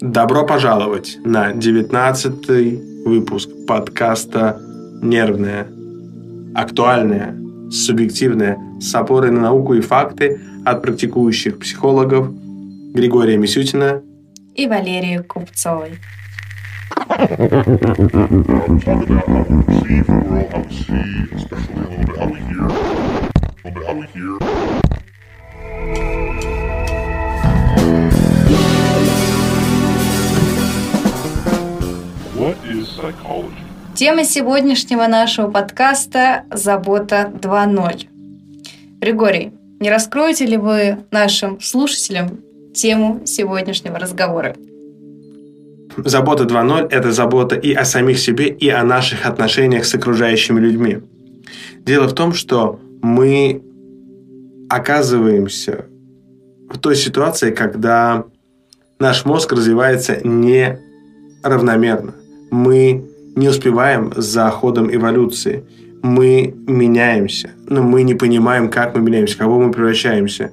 Добро пожаловать на 19 выпуск подкаста «Нервное». Актуальное, субъективное, с опорой на науку и факты от практикующих психологов Григория Мисютина и Валерии Купцовой. Тема сегодняшнего нашего подкаста – забота 2.0. Григорий, не раскроете ли вы нашим слушателям тему сегодняшнего разговора? Забота 2.0 – это забота и о самих себе, и о наших отношениях с окружающими людьми. Дело в том, что мы оказываемся в той ситуации, когда наш мозг развивается неравномерно. Мы не успеваем за ходом эволюции. Мы меняемся, но мы не понимаем, как мы меняемся, кого мы превращаемся.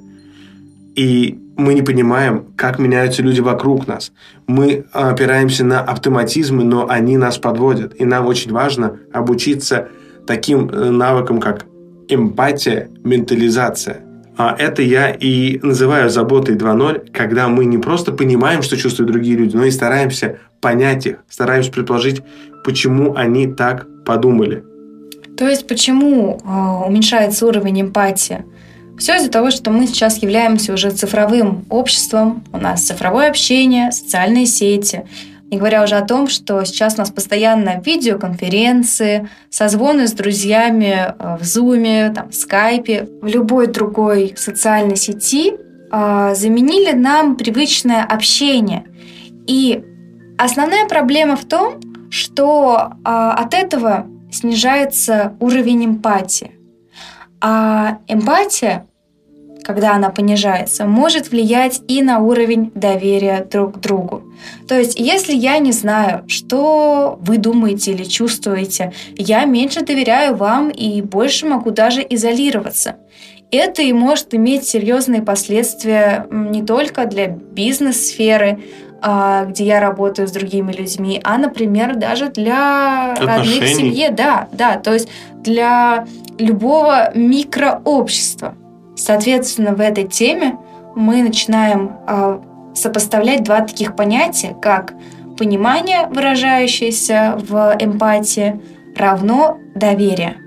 И мы не понимаем, как меняются люди вокруг нас. Мы опираемся на автоматизмы, но они нас подводят. И нам очень важно обучиться таким э, навыкам, как эмпатия, ментализация. А это я и называю заботой 2.0, когда мы не просто понимаем, что чувствуют другие люди, но и стараемся понять их, стараемся предположить, почему они так подумали. То есть почему э, уменьшается уровень эмпатии? Все из-за того, что мы сейчас являемся уже цифровым обществом, у нас цифровое общение, социальные сети. Не говоря уже о том, что сейчас у нас постоянно видеоконференции, созвоны с друзьями э, в Zoom, там, в Скайпе, в любой другой социальной сети э, заменили нам привычное общение. И основная проблема в том, что э, от этого снижается уровень эмпатии. А эмпатия, когда она понижается, может влиять и на уровень доверия друг к другу. То есть, если я не знаю, что вы думаете или чувствуете, я меньше доверяю вам и больше могу даже изолироваться. Это и может иметь серьезные последствия не только для бизнес-сферы, а, где я работаю с другими людьми, а, например, даже для Отношений. родных в семье. Да, да, то есть для любого микрообщества. Соответственно, в этой теме мы начинаем э, сопоставлять два таких понятия, как понимание, выражающееся в эмпатии, равно доверие.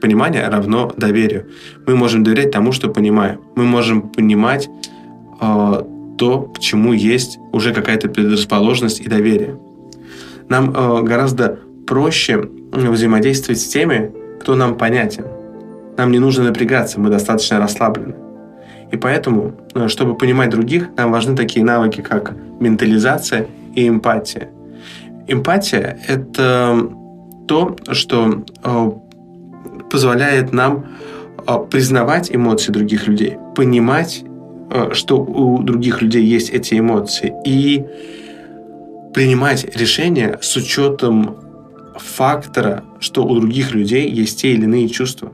Понимание равно доверию. Мы можем доверять тому, что понимаем. Мы можем понимать э, то, к чему есть уже какая-то предрасположенность и доверие. Нам э, гораздо проще взаимодействовать с теми, кто нам понятен. Нам не нужно напрягаться, мы достаточно расслаблены. И поэтому, э, чтобы понимать других, нам важны такие навыки, как ментализация и эмпатия. Эмпатия – это то, что э, позволяет нам э, признавать эмоции других людей, понимать, что у других людей есть эти эмоции, и принимать решения с учетом фактора, что у других людей есть те или иные чувства.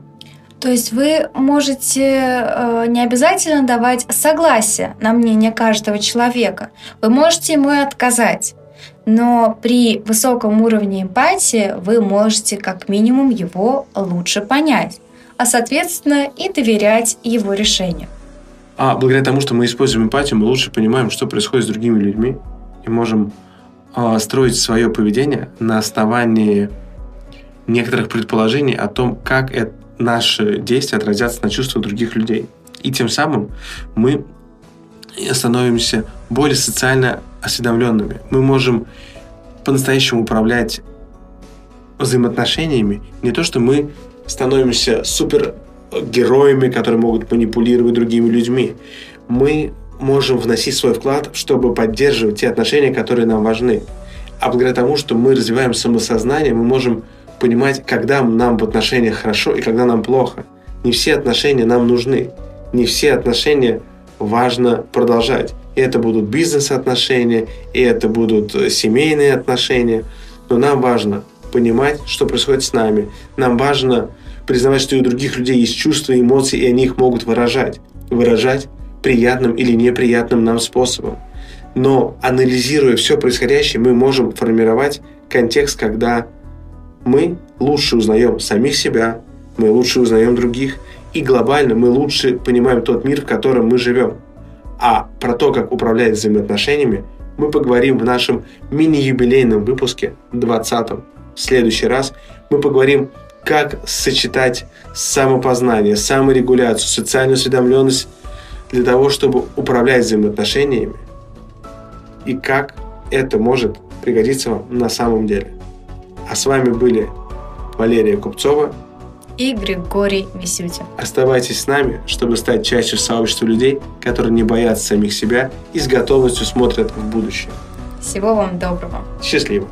То есть вы можете э, не обязательно давать согласие на мнение каждого человека. Вы можете ему и отказать. Но при высоком уровне эмпатии вы можете как минимум его лучше понять, а соответственно и доверять его решению. А благодаря тому, что мы используем эмпатию, мы лучше понимаем, что происходит с другими людьми и можем э, строить свое поведение на основании некоторых предположений о том, как это, наши действия отразятся на чувствах других людей. И тем самым мы становимся более социально осведомленными. Мы можем по-настоящему управлять взаимоотношениями. Не то, что мы становимся супергероями, которые могут манипулировать другими людьми. Мы можем вносить свой вклад, чтобы поддерживать те отношения, которые нам важны. А благодаря тому, что мы развиваем самосознание, мы можем понимать, когда нам в отношениях хорошо и когда нам плохо. Не все отношения нам нужны. Не все отношения важно продолжать. И это будут бизнес-отношения, и это будут э, семейные отношения. Но нам важно понимать, что происходит с нами. Нам важно признавать, что и у других людей есть чувства, эмоции, и они их могут выражать. Выражать приятным или неприятным нам способом. Но анализируя все происходящее, мы можем формировать контекст, когда мы лучше узнаем самих себя, мы лучше узнаем других, и глобально мы лучше понимаем тот мир, в котором мы живем. А про то, как управлять взаимоотношениями, мы поговорим в нашем мини-юбилейном выпуске 20-м. В следующий раз мы поговорим, как сочетать самопознание, саморегуляцию, социальную осведомленность для того, чтобы управлять взаимоотношениями и как это может пригодиться вам на самом деле. А с вами были Валерия Купцова и Григорий Мисютин. Оставайтесь с нами, чтобы стать частью сообщества людей, которые не боятся самих себя и с готовностью смотрят в будущее. Всего вам доброго. Счастливо.